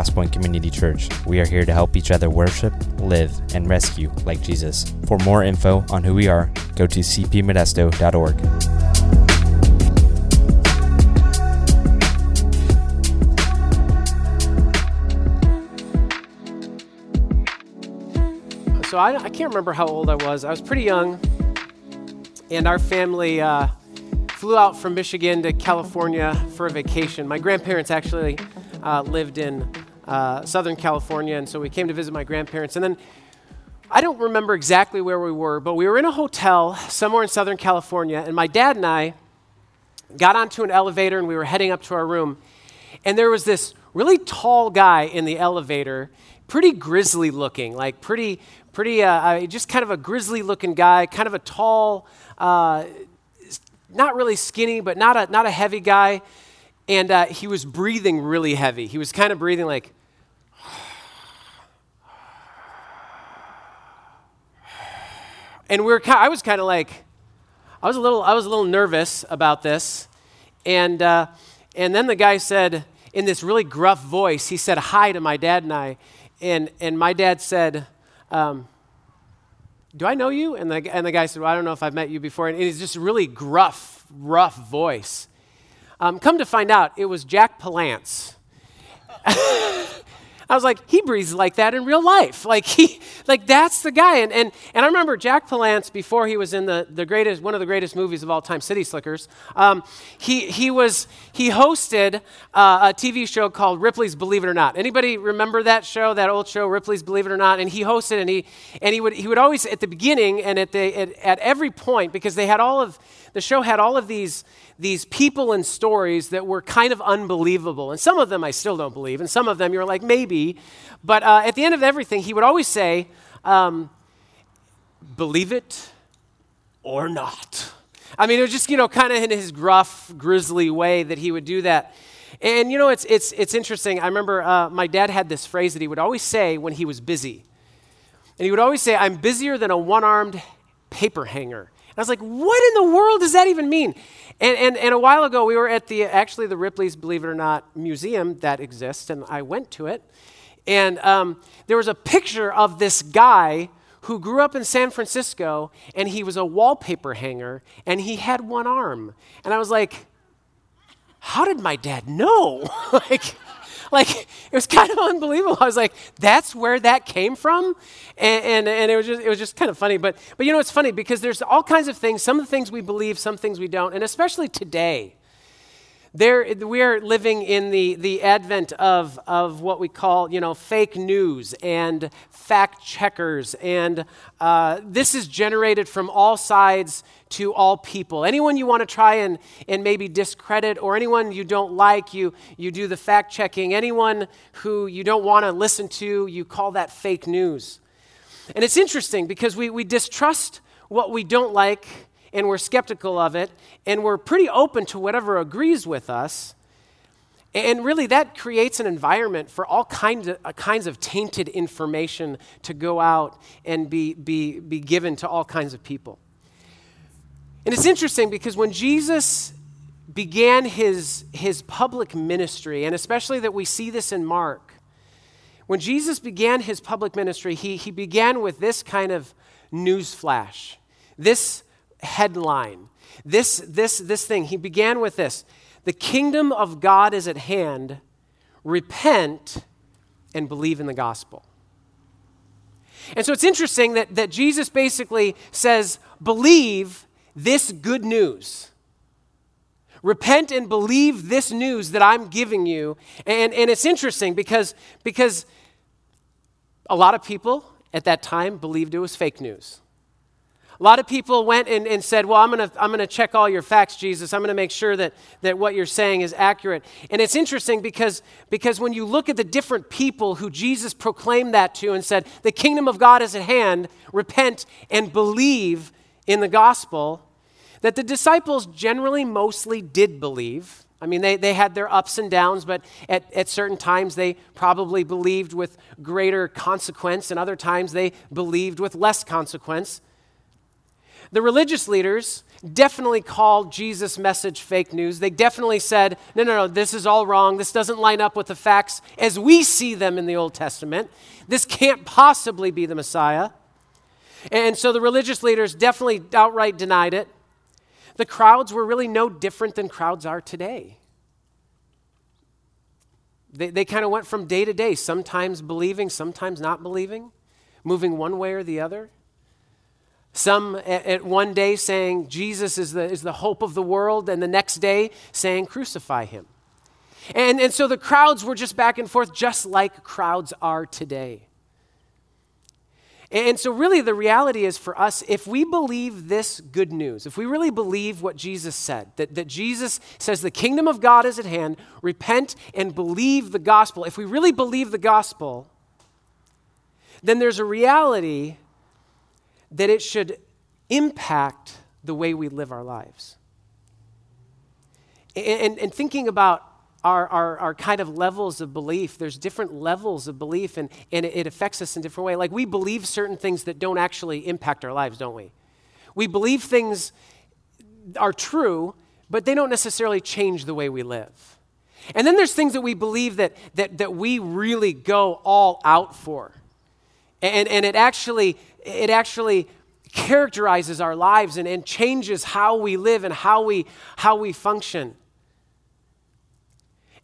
Crosspoint Community Church. We are here to help each other worship, live, and rescue like Jesus. For more info on who we are, go to cpmodesto.org. So I, I can't remember how old I was. I was pretty young, and our family uh, flew out from Michigan to California for a vacation. My grandparents actually uh, lived in uh, Southern California, and so we came to visit my grandparents. And then I don't remember exactly where we were, but we were in a hotel somewhere in Southern California, and my dad and I got onto an elevator and we were heading up to our room. And there was this really tall guy in the elevator, pretty grisly looking, like pretty, pretty, uh, uh, just kind of a grisly looking guy, kind of a tall, uh, not really skinny, but not a, not a heavy guy. And uh, he was breathing really heavy. He was kind of breathing like, and we were, I was kind of like, I was a little, I was a little nervous about this. And, uh, and then the guy said, in this really gruff voice, he said hi to my dad and I. And, and my dad said, um, Do I know you? And the, and the guy said, Well, I don't know if I've met you before. And it's just really gruff, rough voice. Um, come to find out, it was Jack Palance. I was like, he breathes like that in real life. Like he, like that's the guy. And, and, and I remember Jack Palance before he was in the, the greatest, one of the greatest movies of all time, City Slickers. Um, he, he was, he hosted uh, a TV show called Ripley's Believe It or Not. Anybody remember that show, that old show, Ripley's Believe It or Not? And he hosted, and he, and he would, he would always at the beginning and at the, at, at every point, because they had all of, the show had all of these, these people and stories that were kind of unbelievable. And some of them I still don't believe, and some of them you're like, maybe. But uh, at the end of everything, he would always say, um, believe it or not. I mean, it was just, you know, kind of in his gruff, grisly way that he would do that. And, you know, it's, it's, it's interesting. I remember uh, my dad had this phrase that he would always say when he was busy. And he would always say, I'm busier than a one armed paper hanger. I was like, what in the world does that even mean? And, and, and a while ago, we were at the, actually, the Ripley's, believe it or not, museum that exists, and I went to it. And um, there was a picture of this guy who grew up in San Francisco, and he was a wallpaper hanger, and he had one arm. And I was like, how did my dad know? like, like it was kind of unbelievable. I was like, that's where that came from, and, and, and, it was just it was just kind of funny. But but you know it's funny because there's all kinds of things. Some of the things we believe, some things we don't, and especially today. There, we are living in the, the advent of, of what we call, you know, fake news and fact checkers. And uh, this is generated from all sides to all people. Anyone you want to try and, and maybe discredit, or anyone you don't like, you, you do the fact checking. Anyone who you don't want to listen to, you call that fake news. And it's interesting because we, we distrust what we don't like and we're skeptical of it, and we're pretty open to whatever agrees with us. And really, that creates an environment for all kinds of, uh, kinds of tainted information to go out and be, be, be given to all kinds of people. And it's interesting because when Jesus began his, his public ministry, and especially that we see this in Mark, when Jesus began his public ministry, he, he began with this kind of news flash, this headline. This, this, this thing, he began with this The kingdom of God is at hand. Repent and believe in the gospel. And so it's interesting that, that Jesus basically says, Believe this good news. Repent and believe this news that I'm giving you. And, and it's interesting because, because a lot of people at that time believed it was fake news. A lot of people went and, and said, Well, I'm going to I'm to check all your facts, Jesus. I'm going to make sure that, that what you're saying is accurate. And it's interesting because, because when you look at the different people who Jesus proclaimed that to and said, The kingdom of God is at hand, repent and believe in the gospel, that the disciples generally mostly did believe. I mean, they, they had their ups and downs, but at, at certain times they probably believed with greater consequence, and other times they believed with less consequence. The religious leaders definitely called Jesus' message fake news. They definitely said, no, no, no, this is all wrong. This doesn't line up with the facts as we see them in the Old Testament. This can't possibly be the Messiah. And so the religious leaders definitely outright denied it. The crowds were really no different than crowds are today. They, they kind of went from day to day, sometimes believing, sometimes not believing, moving one way or the other. Some at, one day saying Jesus is the, is the hope of the world, and the next day saying crucify him. And, and so the crowds were just back and forth, just like crowds are today. And so, really, the reality is for us, if we believe this good news, if we really believe what Jesus said, that, that Jesus says the kingdom of God is at hand, repent and believe the gospel, if we really believe the gospel, then there's a reality that it should impact the way we live our lives. And, and, thinking about our, our, our, kind of levels of belief. There's different levels of belief, and, and it, it affects us in different ways. Like we believe certain things that don't actually impact our lives, don't we? We believe things are true, but they don't necessarily change the way we live. And then there's things that we believe that, that, that we really go all out for. And, and it actually, it actually characterizes our lives and, and changes how we live and how we, how we function.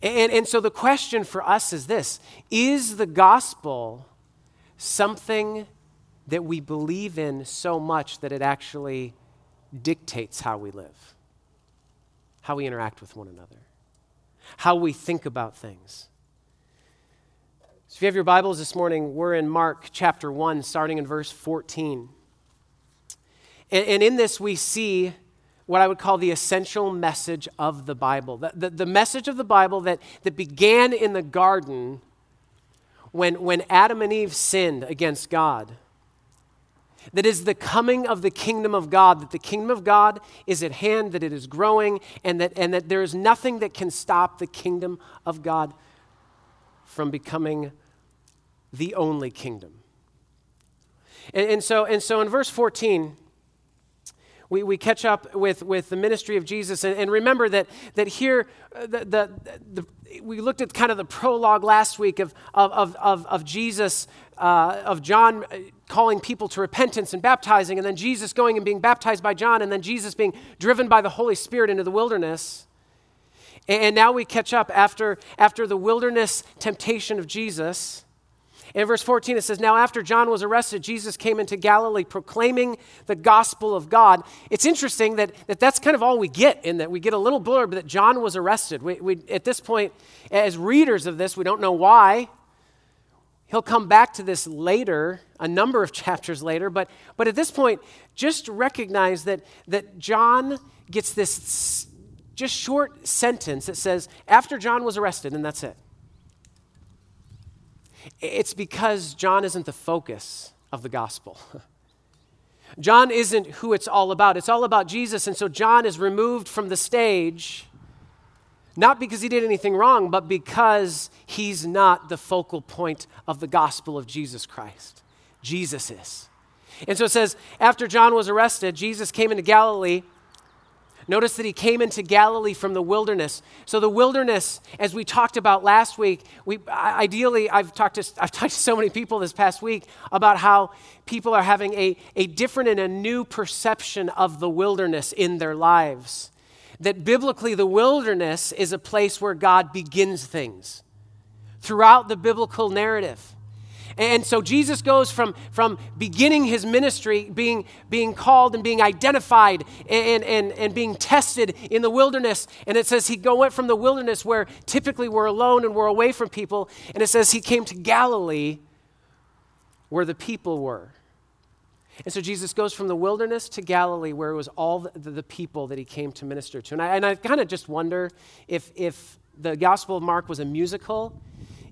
And, and so the question for us is this Is the gospel something that we believe in so much that it actually dictates how we live, how we interact with one another, how we think about things? So if you have your Bibles this morning, we're in Mark chapter 1, starting in verse 14. And, and in this, we see what I would call the essential message of the Bible. The, the, the, message of the Bible that, that began in the garden when, when Adam and Eve sinned against God. That is the coming of the kingdom of God, that the kingdom of God is at hand, that it is growing, and that, and that there is nothing that can stop the kingdom of God from becoming the only kingdom. And, and, so, and so in verse 14, we, we catch up with, with the ministry of Jesus. And, and remember that, that here, uh, the, the, the, we looked at kind of the prologue last week of, of, of, of Jesus, uh, of John uh, calling people to repentance and baptizing, and then Jesus going and being baptized by John, and then Jesus being driven by the Holy Spirit into the wilderness. And now we catch up after, after the wilderness temptation of Jesus. In verse 14, it says, Now after John was arrested, Jesus came into Galilee proclaiming the gospel of God. It's interesting that, that that's kind of all we get in that. We get a little blurb that John was arrested. We, we, at this point, as readers of this, we don't know why. He'll come back to this later, a number of chapters later, but, but at this point, just recognize that, that John gets this just short sentence that says, After John was arrested, and that's it. It's because John isn't the focus of the gospel. John isn't who it's all about. It's all about Jesus. And so John is removed from the stage, not because he did anything wrong, but because he's not the focal point of the gospel of Jesus Christ. Jesus is. And so it says, after John was arrested, Jesus came into Galilee Notice that he came into Galilee from the wilderness. So, the wilderness, as we talked about last week, we, ideally, I've talked, to, I've talked to so many people this past week about how people are having a, a different and a new perception of the wilderness in their lives. That biblically, the wilderness is a place where God begins things throughout the biblical narrative. And so Jesus goes from, from beginning his ministry, being, being called and being identified and, and, and being tested in the wilderness. And it says he go, went from the wilderness where typically we're alone and we're away from people. And it says he came to Galilee where the people were. And so Jesus goes from the wilderness to Galilee, where it was all the, the people that he came to minister to. And I, and I kind of just wonder if, if the Gospel of Mark was a musical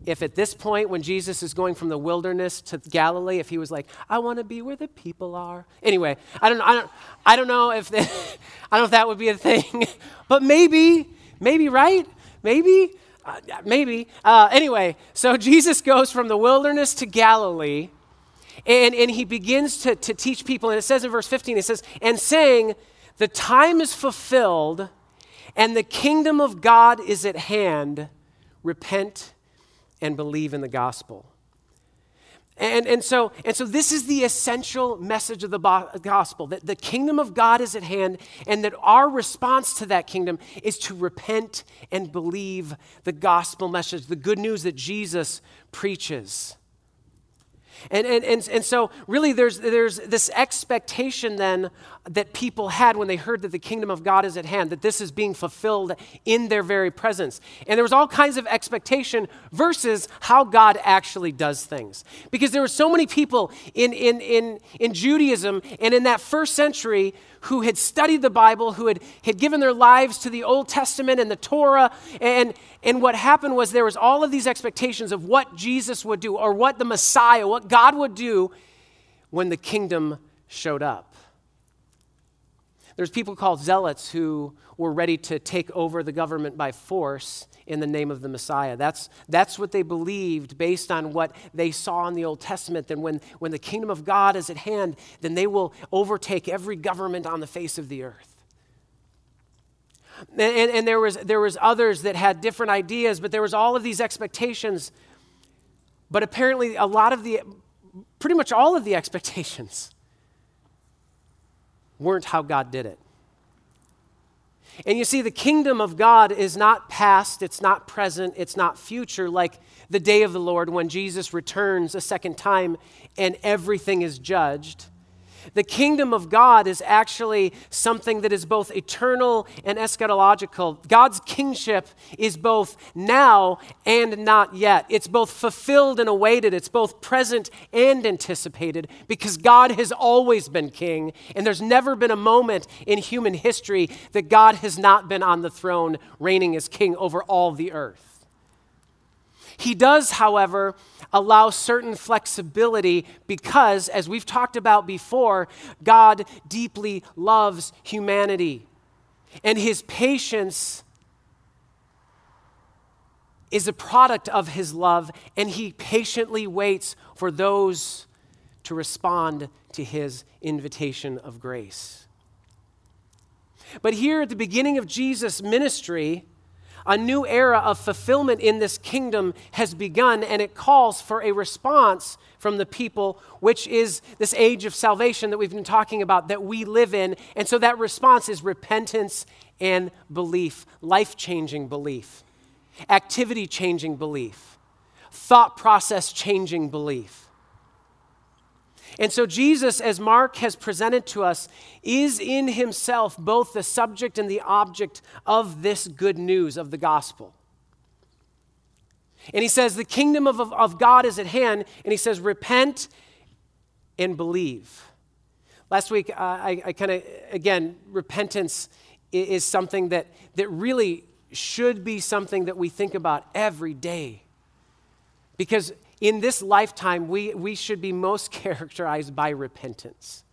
if at this point, when Jesus is going from the wilderness to Galilee, if he was like, I want to be where the people are. Anyway, I don't, I don't, I don't know if that, I don't know if that would be a thing, but maybe, maybe, right? Maybe, uh, maybe. Uh, anyway, so Jesus goes from the wilderness to Galilee, And, and he begins to, to teach people, and it says in verse 15, it says, and saying, The time is fulfilled, and the kingdom of God is at hand. Repent and believe in the gospel. And, and, so, and so, this is the essential message of the gospel that the kingdom of God is at hand, and that our response to that kingdom is to repent and believe the gospel message, the good news that Jesus preaches. And, and, and, and so, really, there's, there's this expectation then that people had when they heard that the kingdom of God is at hand, that this is being fulfilled in their very presence. And there was all kinds of expectation versus how God actually does things. Because there were so many people in, in, in, in Judaism and in that first century who had studied the Bible, who had, had given their lives to the Old Testament and the Torah. And, and what happened was there was all of these expectations of what Jesus would do or what the Messiah, what God would do when the kingdom showed up. There's people called zealots who were ready to take over the government by force in the name of the Messiah. That's, that's what they believed based on what they saw in the Old Testament. That when, when the kingdom of God is at hand, then they will overtake every government on the face of the earth. And, and, and there, was, there was others that had different ideas, but there was all of these expectations. But apparently, a lot of the, pretty much all of the expectations weren't how God did it. And you see, the kingdom of God is not past, it's not present, it's not future, like the day of the Lord when Jesus returns a second time and everything is judged. The kingdom of God is actually something that is both eternal and eschatological. God's kingship is both now and not yet. It's both fulfilled and awaited, it's both present and anticipated because God has always been king, and there's never been a moment in human history that God has not been on the throne, reigning as king over all the earth. He does, however, allow certain flexibility because, as we've talked about before, God deeply loves humanity. And his patience is a product of his love, and he patiently waits for those to respond to his invitation of grace. But here at the beginning of Jesus' ministry, a new era of fulfillment in this kingdom has begun, and it calls for a response from the people, which is this age of salvation that we've been talking about that we live in. And so that response is repentance and belief, life changing belief, activity changing belief, thought process changing belief. And so, Jesus, as Mark has presented to us, is in himself both the subject and the object of this good news of the gospel. And he says, The kingdom of, of God is at hand. And he says, Repent and believe. Last week, uh, I, I kind of, again, repentance is something that, that really should be something that we think about every day. Because in this lifetime, we, we should be most characterized by repentance.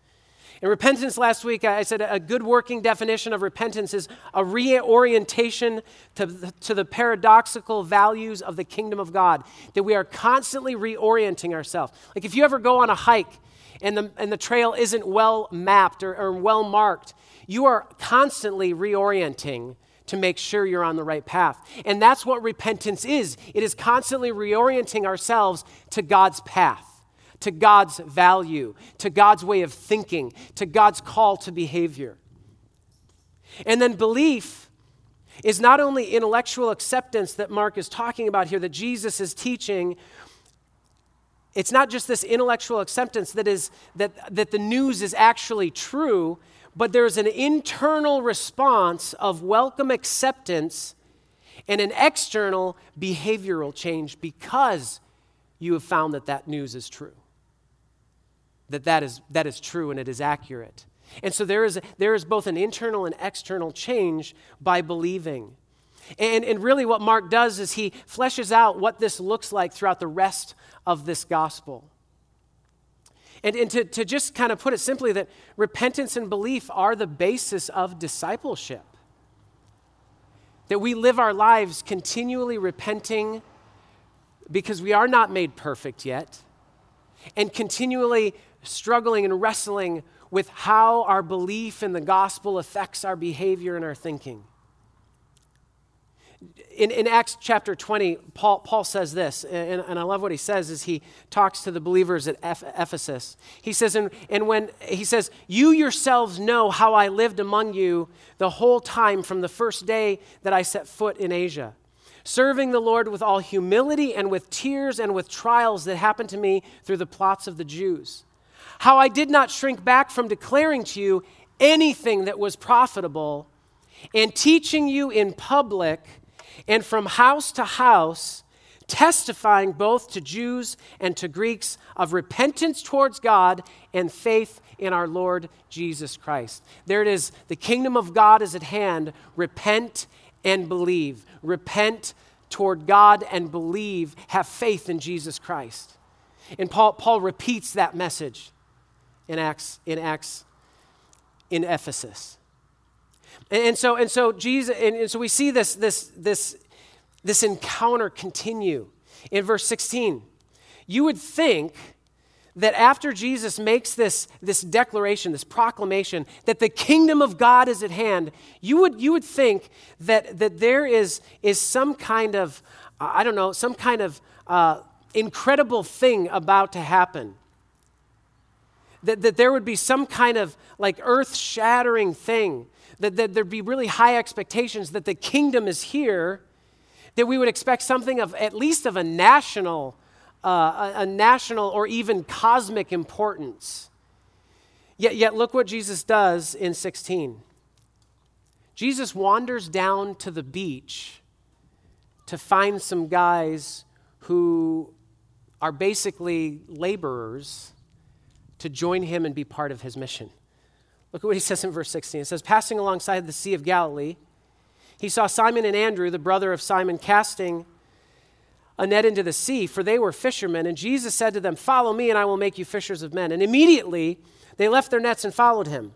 In repentance, last week, I said a good working definition of repentance is a reorientation to, to the paradoxical values of the kingdom of God, that we are constantly reorienting ourselves. Like if you ever go on a hike and the, and the trail isn't well mapped or, or well marked, you are constantly reorienting to make sure you're on the right path. And that's what repentance is it is constantly reorienting ourselves to God's path. To God's value, to God's way of thinking, to God's call to behavior. And then belief is not only intellectual acceptance that Mark is talking about here, that Jesus is teaching, it's not just this intellectual acceptance that is that, that the news is actually true but there's an internal response of welcome acceptance and an external behavioral change because you have found that that news is true. That that is, that is true and it is accurate. And so there is, there is both an internal and external change by believing. And, and really, what Mark does is he fleshes out what this looks like throughout the rest of this gospel. And, and to, to just kind of put it simply, that repentance and belief are the basis of discipleship. That we live our lives continually repenting because we are not made perfect yet. and continually struggling and wrestling with how our belief in the gospel affects our behavior and our thinking. In, in Acts chapter 20, Paul, Paul says this, and, and I love what he says as he talks to the believers at Ephesus. He says, and, and when he says, You yourselves know how I lived among you the whole time from the first day that I set foot in Asia serving the Lord with all humility and with tears and with trials that happened to me through the plots of the Jews. How I did not shrink back from declaring to you anything that was profitable and teaching you in public and from house to house, testifying both to Jews and to Greeks of repentance towards God and faith in our Lord Jesus Christ. There it is. The kingdom of God is at hand. Repent and believe. Repent toward God and believe. Have faith in Jesus Christ. And Paul, Paul repeats that message in Acts, in Acts in Ephesus. And, and so, and so Jesus, and, and so we see this, this, this, this encounter continue in verse 16. You would think that after Jesus makes this, this declaration, this proclamation, that the kingdom of God is at hand, you would, you would think that, that there is, is some kind of, I don't know, some kind of uh, incredible thing about to happen. That, that there would be some kind of like earth shattering thing, that, that there'd be really high expectations that the kingdom is here, that we would expect something of at least of a national uh, a, a national or even cosmic importance. Yet, yet, look what Jesus does in 16. Jesus wanders down to the beach to find some guys who are basically laborers to join him and be part of his mission. Look at what he says in verse 16. It says, Passing alongside the Sea of Galilee, he saw Simon and Andrew, the brother of Simon, casting a net into the sea, for they were fishermen. And Jesus said to them, Follow me, and I will make you fishers of men. And immediately they left their nets and followed him.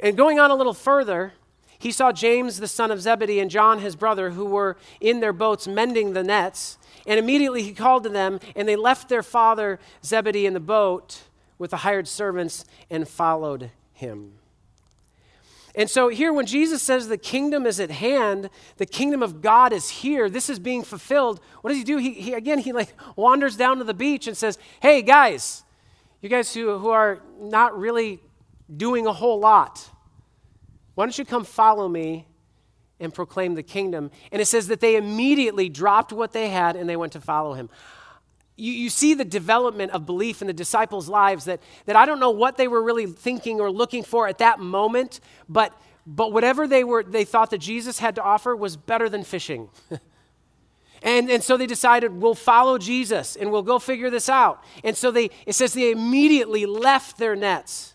And going on a little further, he saw James, the son of Zebedee, and John, his brother, who were in their boats mending the nets. And immediately he called to them, and they left their father Zebedee in the boat with the hired servants and followed him. And so here, when Jesus says the kingdom is at hand, the kingdom of God is here, this is being fulfilled, what does he do? He, he again, he like wanders down to the beach and says, Hey, guys, you guys who, who are not really doing a whole lot, why don't you come follow me and proclaim the kingdom? And it says that they immediately dropped what they had and they went to follow him you, you see the development of belief in the disciples' lives that, that I don't know what they were really thinking or looking for at that moment, but, but whatever they, were, they thought that Jesus had to offer was better than fishing. and, and so they decided, we'll follow Jesus and we'll go figure this out. And so they, it says they immediately left their nets.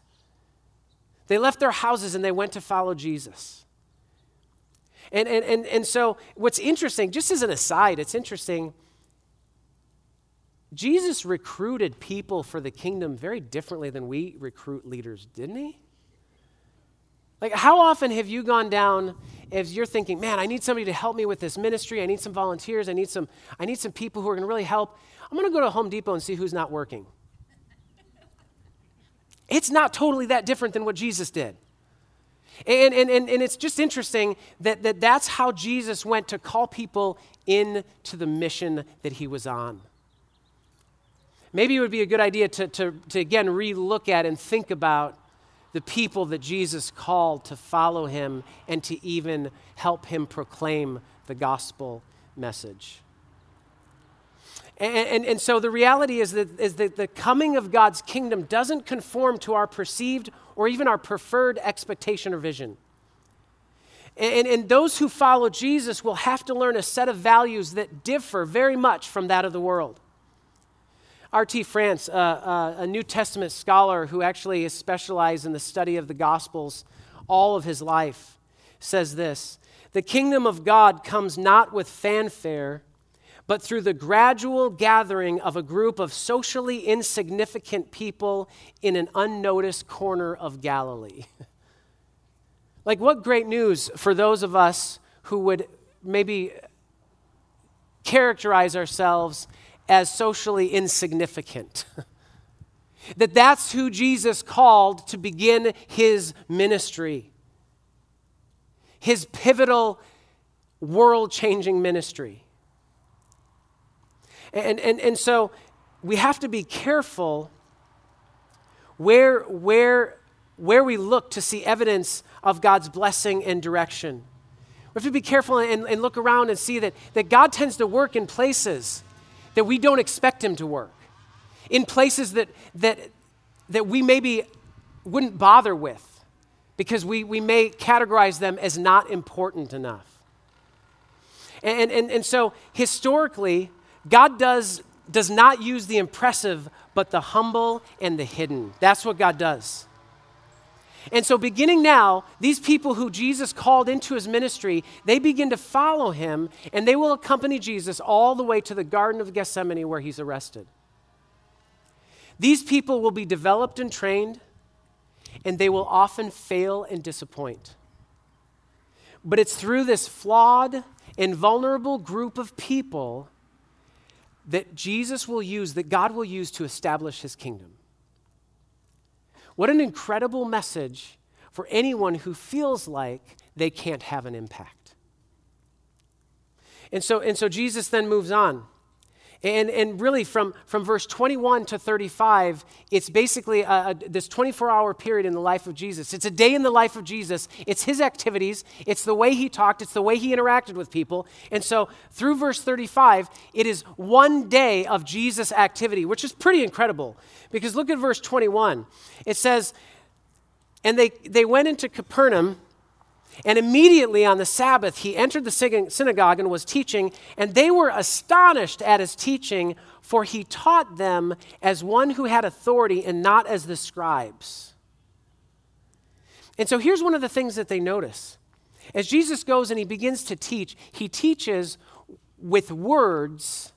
They left their houses and they went to follow Jesus. And, and, and, and so, what's interesting, just as an aside, it's interesting Jesus recruited people for the kingdom very differently than we recruit leaders, didn't he? Like, how often have you gone down if you're thinking, man, I need somebody to help me with this ministry. I need some volunteers. I need some, I need some people who are going to really help. I'm going to go to Home Depot and see who's not working. it's not totally that different than what Jesus did. And, and, and, and it's just interesting that, that that's how Jesus went to call people into the mission that he was on maybe it would be a good idea to, to, to again re-look at and think about the people that Jesus called to follow him and to even help him proclaim the gospel message. And, and, and, so the reality is that, is that the coming of God's kingdom doesn't conform to our perceived or even our preferred expectation or vision. And, and those who follow Jesus will have to learn a set of values that differ very much from that of the world. R.T. France, uh, uh, a New Testament scholar who actually is specialized in the study of the Gospels all of his life, says this The kingdom of God comes not with fanfare, but through the gradual gathering of a group of socially insignificant people in an unnoticed corner of Galilee. like, what great news for those of us who would maybe characterize ourselves as socially insignificant. That that's who Jesus called to begin his ministry. His pivotal, world changing ministry. And, and, and so we have to be careful where, where, where we look to see evidence of God's blessing and direction. We have to be careful and, and look around and see that, that God tends to work in places that we don't expect Him to work, in places that, that, that we maybe wouldn't bother with because we, we may categorize them as not important enough. And, and, and so, historically, God does, does not use the impressive, but the humble and the hidden. That's what God does. And so, beginning now, these people who Jesus called into his ministry, they begin to follow him, and they will accompany Jesus all the way to the Garden of Gethsemane where he's arrested. These people will be developed and trained, and they will often fail and disappoint. But it's through this flawed and vulnerable group of people that Jesus will use, that God will use to establish his kingdom. What an incredible message for anyone who feels like they can't have an impact. And so, and so Jesus then moves on. And, and really, from, from verse 21 to 35, it's basically a, a, this 24 hour period in the life of Jesus. It's a day in the life of Jesus. It's his activities, it's the way he talked, it's the way he interacted with people. And so, through verse 35, it is one day of Jesus' activity, which is pretty incredible. Because look at verse 21. It says, And they, they went into Capernaum. And immediately on the Sabbath, he entered the synagogue and was teaching, and they were astonished at his teaching, for he taught them as one who had authority and not as the scribes. And so here's one of the things that they notice. As Jesus goes and he begins to teach, he teaches with words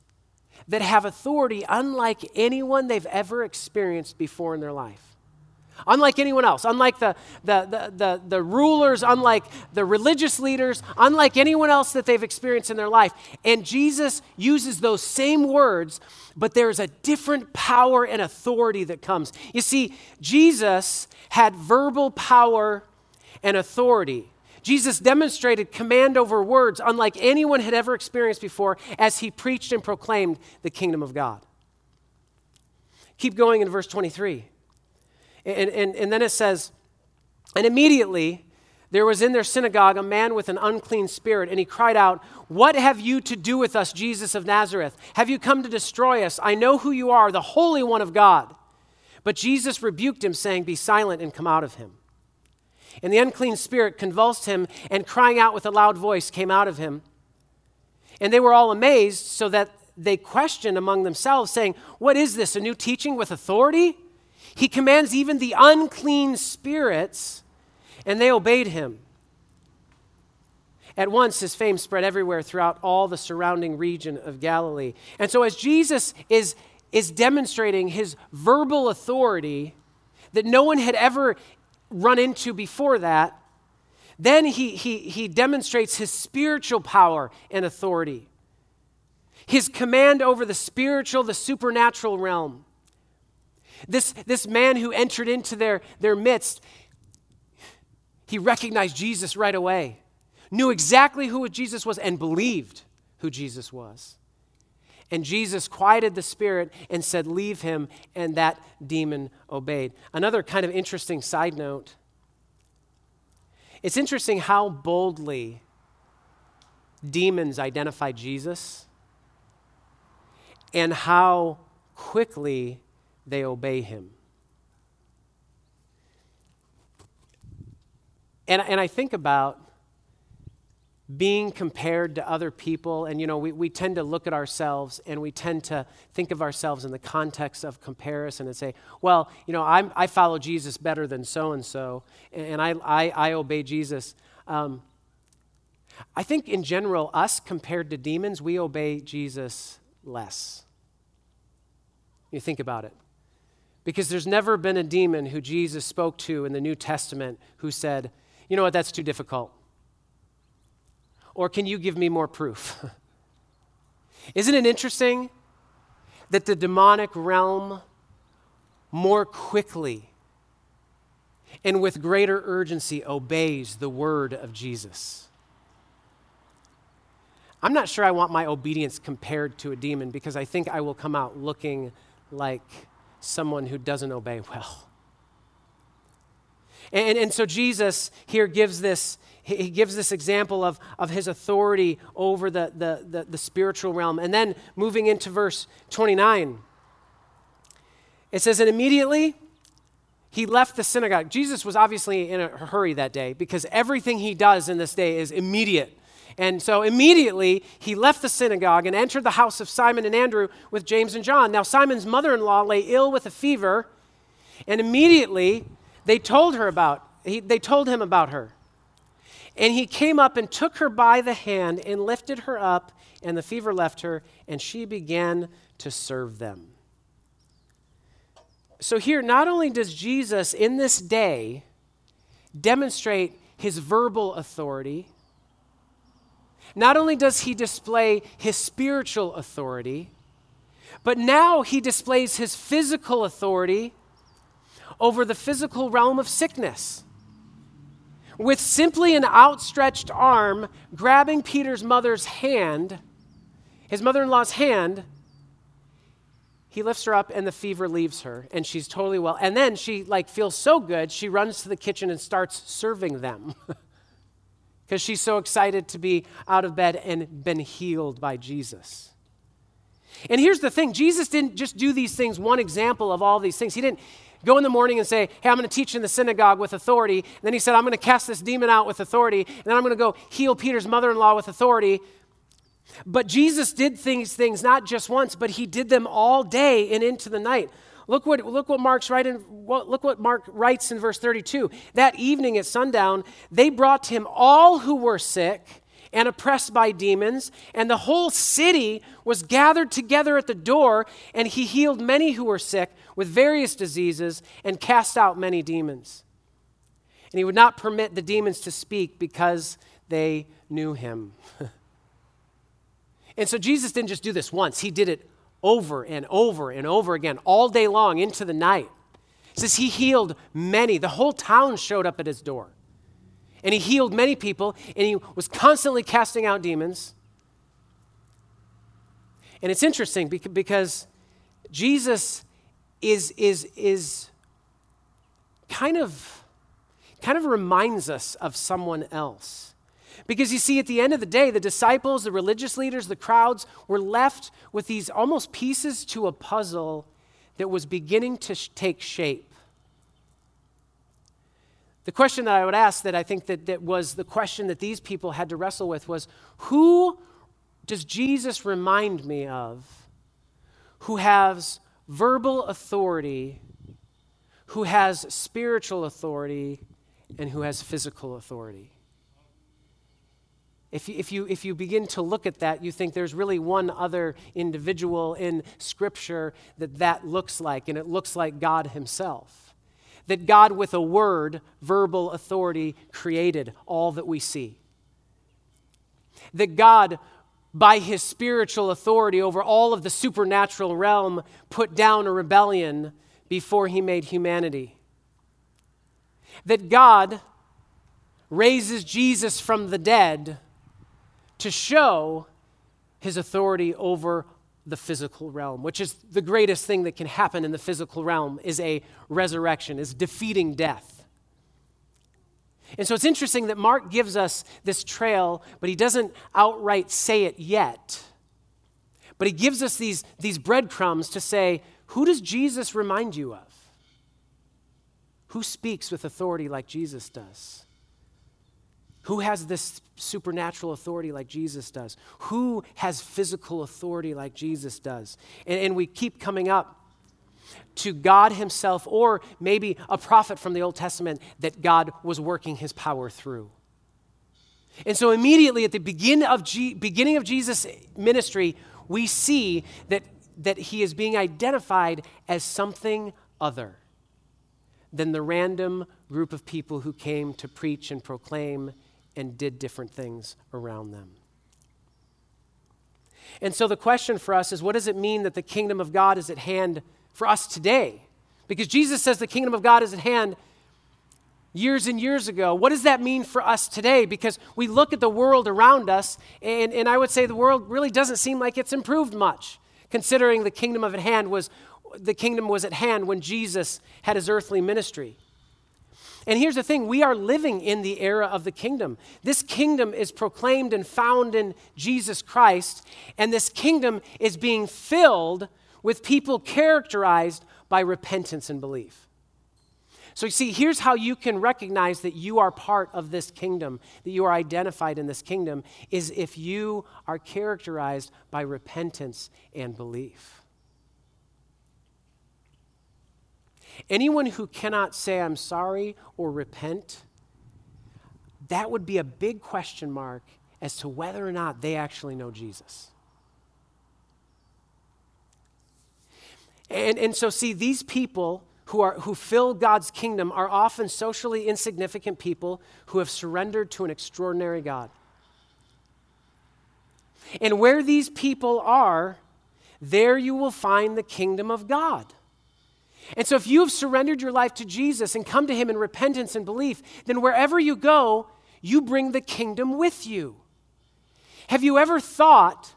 that have authority unlike anyone they've ever experienced before in their life unlike anyone else, unlike the, the, the, the, the rulers, unlike the religious leaders, unlike anyone else that they've experienced in their life. And Jesus uses those same words, but there's a different power and authority that comes. You see, Jesus had verbal power and authority. Jesus demonstrated command over words unlike anyone had ever experienced before as he preached and proclaimed the kingdom of God. Keep going in verse 23. And, and, and then it says, and immediately there was in their synagogue a man with an unclean spirit, and he cried out, What have you to do with us, Jesus of Nazareth? Have you come to destroy us? I know who you are, the Holy One of God. But Jesus rebuked him, saying, Be silent and come out of him. And the unclean spirit convulsed him, and crying out with a loud voice came out of him. And they were all amazed, so that they questioned among themselves, saying, What is this, a new teaching with authority? He commands even the unclean spirits, and they obeyed him. At once, his fame spread everywhere throughout all the surrounding region of Galilee. And so, as Jesus is, is demonstrating his verbal authority that no one had ever run into before that, then he, he, he demonstrates his spiritual power and authority, his command over the spiritual, the supernatural realm. This, this man who entered into their, their midst, he recognized Jesus right away, knew exactly who Jesus was, and believed who Jesus was. And Jesus quieted the spirit and said, Leave him, and that demon obeyed. Another kind of interesting side note it's interesting how boldly demons identify Jesus and how quickly they obey him. And, and I think about being compared to other people, and you know, we, we tend to look at ourselves and we tend to think of ourselves in the context of comparison and say, well, you know, I'm, i follow Jesus better than so and so, and I, I, I obey Jesus. Um, I think in general, us compared to demons, we obey Jesus less. You think about it. Because there's never been a demon who Jesus spoke to in the New Testament who said, you know what, that's too difficult. Or can you give me more proof? Isn't it interesting that the demonic realm more quickly and with greater urgency obeys the word of Jesus. I'm not sure I want my obedience compared to a demon because I think I will come out looking like someone who doesn't obey well. And, and so Jesus here gives this, he gives this example of, of his authority over the, the, the, the spiritual realm. And then moving into verse 29, it says, And immediately he left the synagogue. Jesus was obviously in a hurry that day because everything he does in this day is immediate. And so immediately he left the synagogue and entered the house of Simon and Andrew with James and John. Now, Simon's mother in law lay ill with a fever, and immediately they told her about he, they told him about her. And he came up and took her by the hand and lifted her up, and the fever left her, and she began to serve them. So, here, not only does Jesus in this day demonstrate his verbal authority, not only does he display his spiritual authority, but now he displays his physical authority over the physical realm of sickness. With simply an outstretched arm grabbing Peter's mother's hand, his mother in law's hand, he lifts her up and the fever leaves her and she's totally well. And then she like feels so good, she runs to the kitchen and starts serving them. because she's so excited to be out of bed and been healed by Jesus. And here's the thing Jesus didn't just do these things, one example of all these things. He didn't go in the morning and say, Hey, I'm going to teach in the synagogue with authority. And then he said, I'm going to cast this demon out with authority. And then I'm going to go heal Peter's mother in law with authority. But Jesus did things, things not just once, but he did them all day and into the night. Look what, look what Mark's writing, look what Mark writes in verse 32. That evening at sundown, they brought to him all who were sick and oppressed by demons, and the whole city was gathered together at the door, and he healed many who were sick with various diseases and cast out many demons. And he would not permit the demons to speak because they knew him. and so Jesus didn't just do this once, he did it over and over and over again, all day long into the night. It says he healed many. The whole town showed up at his door. And he healed many people, and he was constantly casting out demons. And it's interesting because Jesus is, is, is kind of kind of reminds us of someone else. Because you see, at the end of the day, the disciples, the religious leaders, the crowds were left with these almost pieces to a puzzle that was beginning to sh- take shape. The question that I would ask, that I think that, that was the question that these people had to wrestle with, was who does Jesus remind me of who has verbal authority, who has spiritual authority, and who has physical authority? If you, if, you, if you begin to look at that, you think there's really one other individual in Scripture that that looks like, and it looks like God Himself. That God, with a word, verbal authority, created all that we see. That God, by His spiritual authority over all of the supernatural realm, put down a rebellion before He made humanity. That God raises Jesus from the dead to show his authority over the physical realm, which is the greatest thing that can happen in the physical realm is a resurrection, is defeating death. And so it's interesting that Mark gives us this trail, but he doesn't outright say it yet. But he gives us these, these breadcrumbs to say, who does Jesus remind you of? Who speaks with authority like Jesus does? Who has this supernatural authority like Jesus does? Who has physical authority like Jesus does? And, and, we keep coming up to God Himself, or maybe a prophet from the Old Testament that God was working His power through. And so, immediately at the begin of G- beginning of Jesus' ministry, we see that, that He is being identified as something other than the random group of people who came to preach and proclaim and did different things around them. And so the question for us is what does it mean that the kingdom of God is at hand for us today? Because Jesus says the kingdom of God is at hand years and years ago. What does that mean for us today? Because we look at the world around us, and, and I would say the world really doesn't seem like it's improved much, considering the kingdom of at hand was the kingdom was at hand when Jesus had his earthly ministry. And here's the thing we are living in the era of the kingdom. This kingdom is proclaimed and found in Jesus Christ, and this kingdom is being filled with people characterized by repentance and belief. So, you see, here's how you can recognize that you are part of this kingdom, that you are identified in this kingdom, is if you are characterized by repentance and belief. Anyone who cannot say, I'm sorry, or repent, that would be a big question mark as to whether or not they actually know Jesus. And, and so, see, these people who, are, who fill God's kingdom are often socially insignificant people who have surrendered to an extraordinary God. And where these people are, there you will find the kingdom of God. And so, if you have surrendered your life to Jesus and come to Him in repentance and belief, then wherever you go, you bring the kingdom with you. Have you ever thought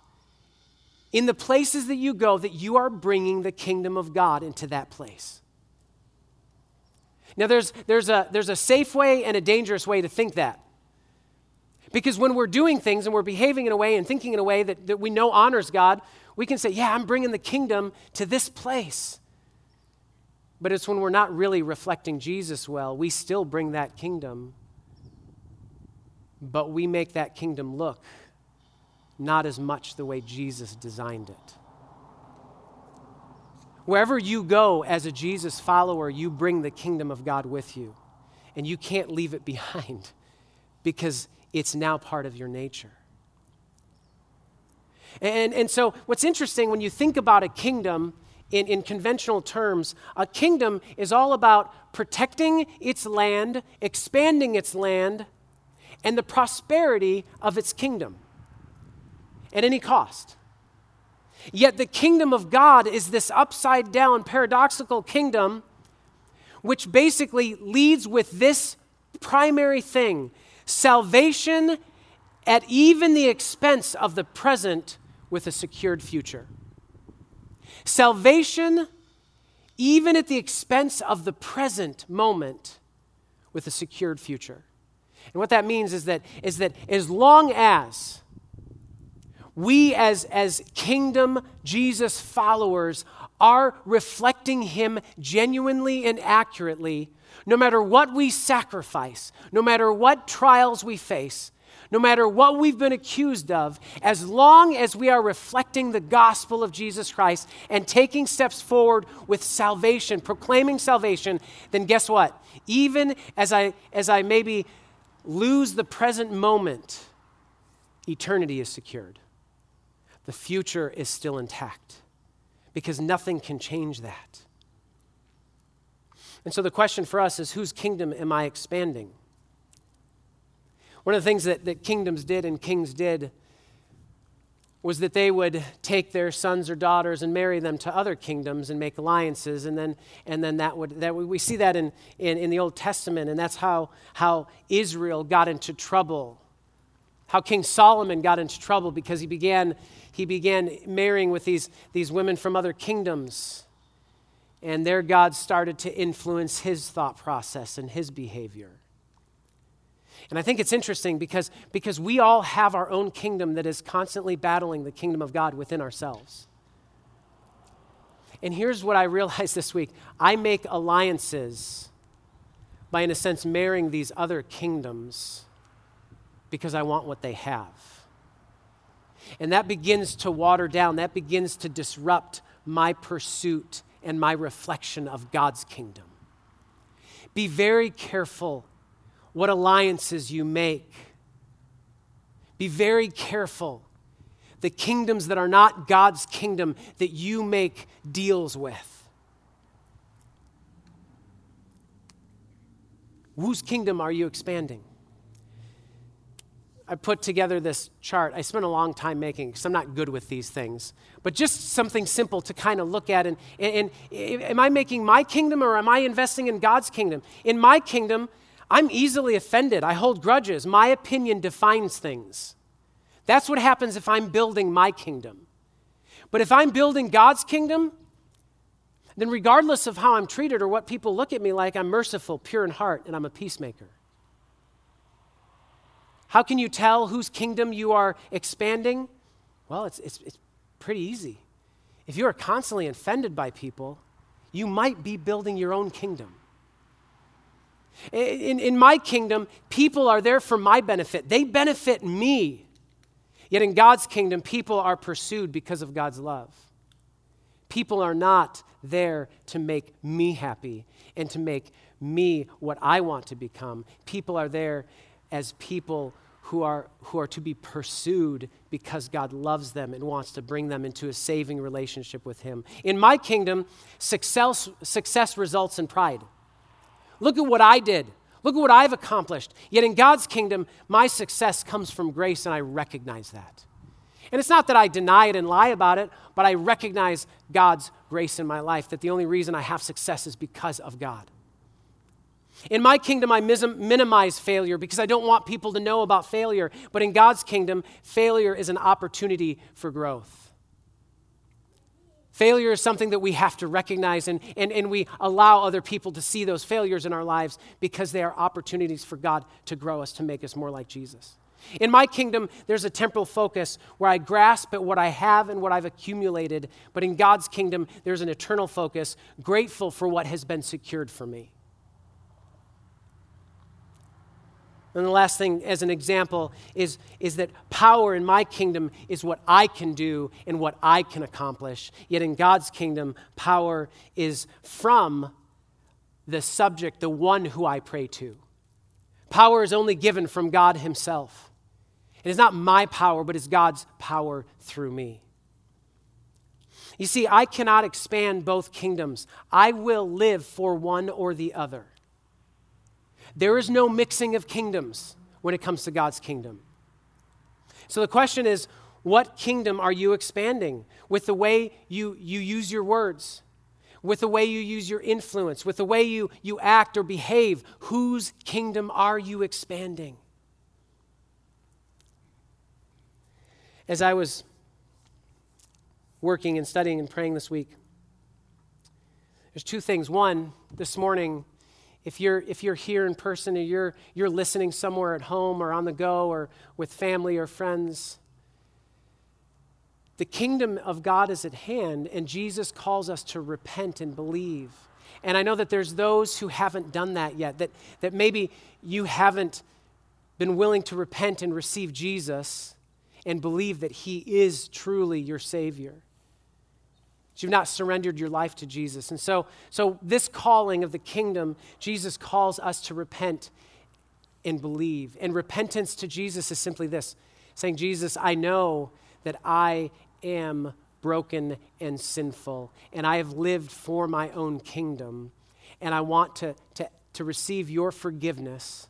in the places that you go that you are bringing the kingdom of God into that place? Now, there's, there's, a, there's a safe way and a dangerous way to think that. Because when we're doing things and we're behaving in a way and thinking in a way that, that we know honors God, we can say, Yeah, I'm bringing the kingdom to this place. But it's when we're not really reflecting Jesus well, we still bring that kingdom, but we make that kingdom look not as much the way Jesus designed it. Wherever you go as a Jesus follower, you bring the kingdom of God with you. And you can't leave it behind because it's now part of your nature. And, and so, what's interesting when you think about a kingdom in, in conventional terms, a kingdom is all about protecting its land, expanding its land, and the prosperity of its kingdom at any cost. Yet the kingdom of God is this upside down, paradoxical kingdom, which basically leads with this primary thing salvation at even the expense of the present with a secured future. Salvation even at the expense of the present moment with a secured future. And what that means is that, is that as long as we as, as kingdom Jesus followers are reflecting him genuinely and accurately, no matter what we sacrifice, no matter what trials we face, no matter what we've been accused of, as long as we are reflecting the gospel of Jesus Christ and taking steps forward with salvation, proclaiming salvation, then guess what? Even as I, as I maybe lose the present moment, eternity is secured the future is still intact because nothing can change that. And so the question for us is whose kingdom am I expanding? One of the things that, that kingdoms did and kings did was that they would take their sons or daughters and marry them to other kingdoms and make alliances and then and then that would that we see that in, in, in the old testament and that's how how israel got into trouble how king solomon got into trouble because he began he began marrying with these, these women from other kingdoms. And their God started to influence his thought process and his behavior. And I think it's interesting because, because we all have our own kingdom that is constantly battling the kingdom of God within ourselves. And here's what I realized this week I make alliances by, in a sense, marrying these other kingdoms because I want what they have. And that begins to water down, that begins to disrupt my pursuit and my reflection of God's kingdom. Be very careful what alliances you make. Be very careful the kingdoms that are not God's kingdom that you make deals with. Whose kingdom are you expanding? I put together this chart. I spent a long time making because I'm not good with these things. But just something simple to kind of look at. And, and, and, am I making my kingdom or am I investing in God's kingdom? In my kingdom, I'm easily offended. I hold grudges. My opinion defines things. That's what happens if I'm building my kingdom. But if I'm building God's kingdom, then regardless of how I'm treated or what people look at me like, I'm merciful, pure in heart, and I'm a peacemaker. How can you tell whose kingdom you are expanding? Well, it's, it's, it's pretty easy. If you are constantly offended by people, you might be building your own kingdom. In, in my kingdom, people are there for my benefit, they benefit me. Yet in God's kingdom, people are pursued because of God's love. People are not there to make me happy and to make me what I want to become. People are there as people who are, who are to be pursued because God loves them and wants to bring them into a saving relationship with Him. In my kingdom, success, success results in pride. Look at what I did. Look at what I've accomplished. Yet in God's kingdom, my success comes from grace, and I recognize that. And it's not that I deny it and lie about it, but I recognize God's grace in my life, that the only reason I have success is because of God. In my kingdom, I minimize failure because I don't want people to know about failure. But in God's kingdom, failure is an opportunity for growth. Failure is something that we have to recognize, and, and, and we allow other people to see those failures in our lives because they are opportunities for God to grow us, to make us more like Jesus. In my kingdom, there's a temporal focus where I grasp at what I have and what I've accumulated. But in God's kingdom, there's an eternal focus, grateful for what has been secured for me. And the last thing, as an example, is, is that power in my kingdom is what I can do and what I can accomplish. Yet in God's kingdom, power is from the subject, the one who I pray to. Power is only given from God Himself. It is not my power, but it's God's power through me. You see, I cannot expand both kingdoms. I will live for one or the other. There is no mixing of kingdoms when it comes to God's kingdom. So the question is what kingdom are you expanding with the way you, you use your words, with the way you use your influence, with the way you, you act or behave? Whose kingdom are you expanding? As I was working and studying and praying this week, there's two things. One, this morning, if you're, if you're here in person or you're, you're listening somewhere at home or on the go or with family or friends, the kingdom of God is at hand, and Jesus calls us to repent and believe. And I know that there's those who haven't done that yet, that, that maybe you haven't been willing to repent and receive Jesus and believe that He is truly your Savior. You've not surrendered your life to Jesus. And so, so, this calling of the kingdom, Jesus calls us to repent and believe. And repentance to Jesus is simply this saying, Jesus, I know that I am broken and sinful, and I have lived for my own kingdom, and I want to, to, to receive your forgiveness,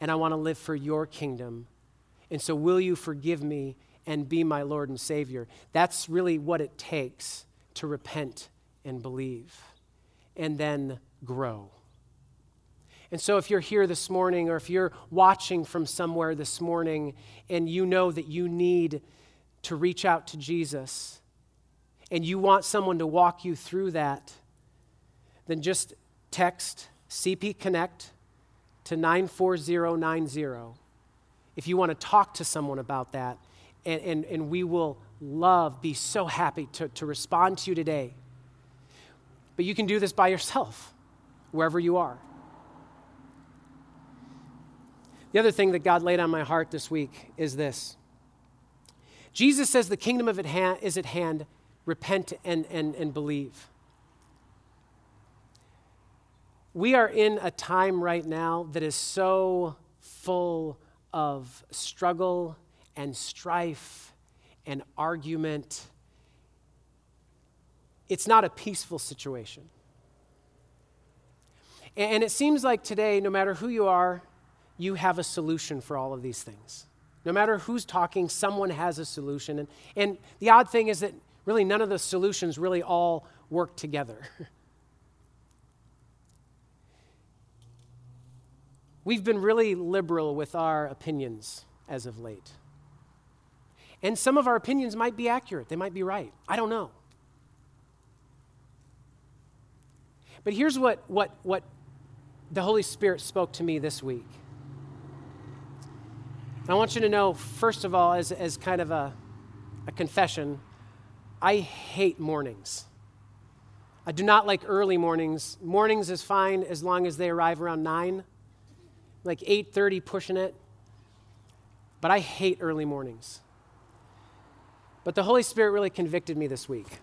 and I want to live for your kingdom. And so, will you forgive me and be my Lord and Savior? That's really what it takes to repent and believe and then grow. And so, if you're here this morning or if you're watching from somewhere this morning and you know that you need to reach out to Jesus and you want someone to walk you through that, then just text CP Connect to 94090 if you want to talk to someone about that, and, and, and we will love, be so happy to, to respond to you today. But you can do this by yourself, wherever you are. The other thing that God laid on my heart this week is this Jesus says the kingdom of it ha- is at hand, repent and, and, and believe. We are in a time right now that is so full of struggle and strife and argument. It's not a peaceful situation. And it seems like today, no matter who you are, you have a solution for all of these things. No matter who's talking, someone has a solution. And, and the odd thing is that really none of the solutions really all work together. We've been really liberal with our opinions as of late. And some of our opinions might be accurate, they might be right. I don't know. But here's what, what, what the Holy Spirit spoke to me this week. I want you to know, first of all, as, as kind of a, a confession, I hate mornings. I do not like early mornings. Mornings is fine as long as they arrive around 9, like 8:30 pushing it. But I hate early mornings. But the Holy Spirit really convicted me this week.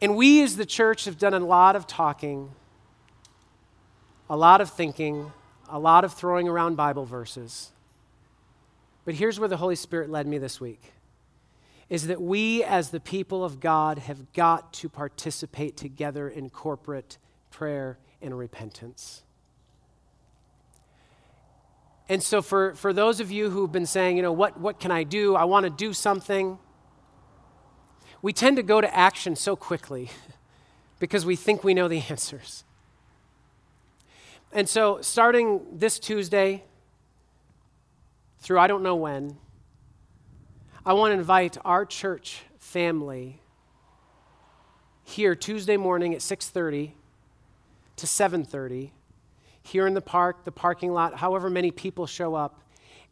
And we as the church have done a lot of talking, a lot of thinking, a lot of throwing around Bible verses. But here's where the Holy Spirit led me this week is that we as the people of God have got to participate together in corporate prayer and repentance. And so, for, for those of you who've been saying, you know, what, what can I do? I want to do something. We tend to go to action so quickly because we think we know the answers. And so, starting this Tuesday through I don't know when, I want to invite our church family here Tuesday morning at 6:30 to 7:30 here in the park, the parking lot, however many people show up.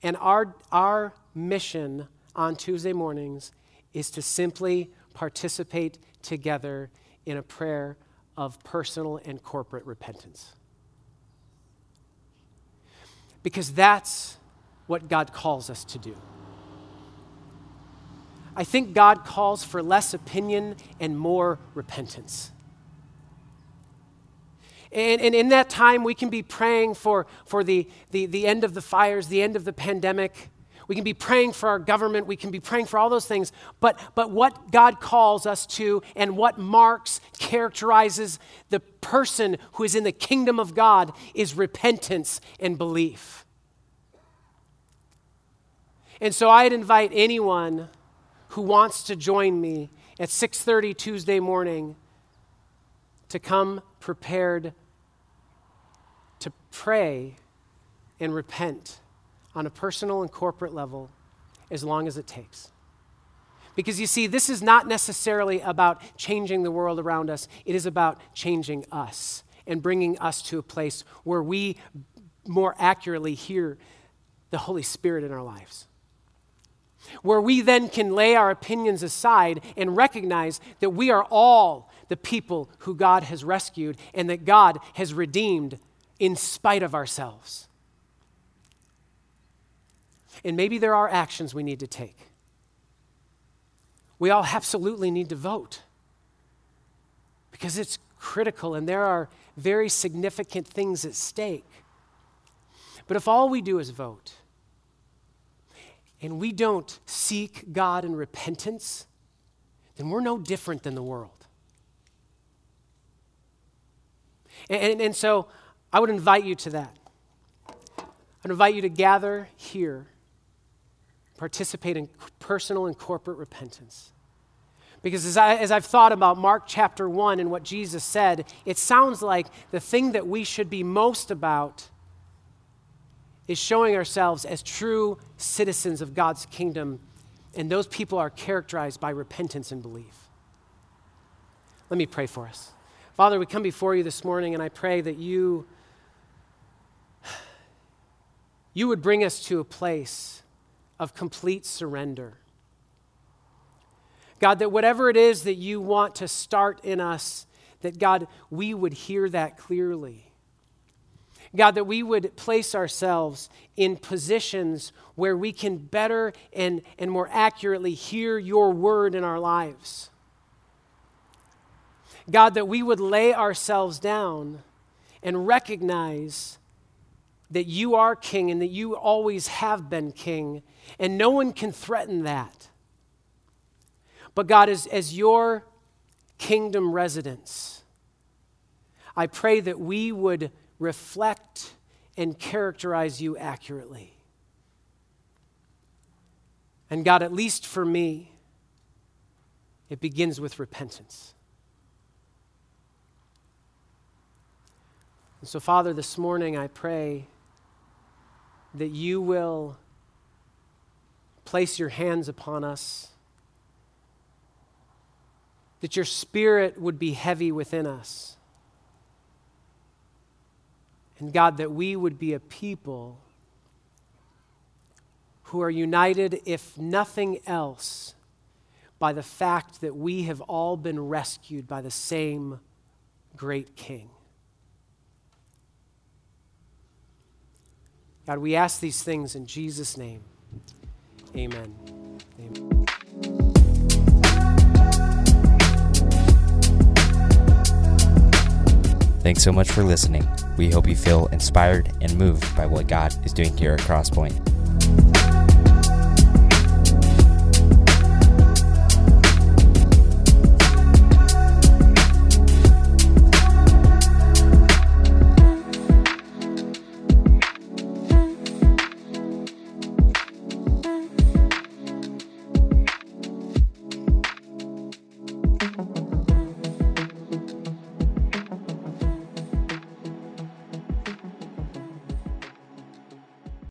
And our, our mission on Tuesday mornings is to simply participate together in a prayer of personal and corporate repentance. Because that's what God calls us to do. I think God calls for less opinion and more repentance. And, and in that time, we can be praying for, for the, the, the end of the fires, the end of the pandemic. We can be praying for our government. We can be praying for all those things. But, but what God calls us to and what marks, characterizes the person who is in the kingdom of God is repentance and belief. And so I'd invite anyone who wants to join me at 6:30 Tuesday morning to come prepared to pray and repent on a personal and corporate level as long as it takes. Because you see, this is not necessarily about changing the world around us, it is about changing us and bringing us to a place where we more accurately hear the Holy Spirit in our lives. Where we then can lay our opinions aside and recognize that we are all the people who God has rescued and that God has redeemed in spite of ourselves. And maybe there are actions we need to take. We all absolutely need to vote because it's critical and there are very significant things at stake. But if all we do is vote and we don't seek God in repentance, then we're no different than the world. And, and, and so I would invite you to that. I'd invite you to gather here, participate in personal and corporate repentance. Because as, I, as I've thought about Mark chapter 1 and what Jesus said, it sounds like the thing that we should be most about is showing ourselves as true citizens of God's kingdom, and those people are characterized by repentance and belief. Let me pray for us. Father, we come before you this morning, and I pray that you, you would bring us to a place of complete surrender. God, that whatever it is that you want to start in us, that God, we would hear that clearly. God, that we would place ourselves in positions where we can better and, and more accurately hear your word in our lives. God, that we would lay ourselves down and recognize that you are king and that you always have been king, and no one can threaten that. But God, as, as your kingdom residents, I pray that we would reflect and characterize you accurately. And God, at least for me, it begins with repentance. And so, Father, this morning I pray that you will place your hands upon us, that your spirit would be heavy within us. And God, that we would be a people who are united, if nothing else, by the fact that we have all been rescued by the same great King. God, we ask these things in Jesus' name. Amen. Amen. Thanks so much for listening. We hope you feel inspired and moved by what God is doing here at Crosspoint.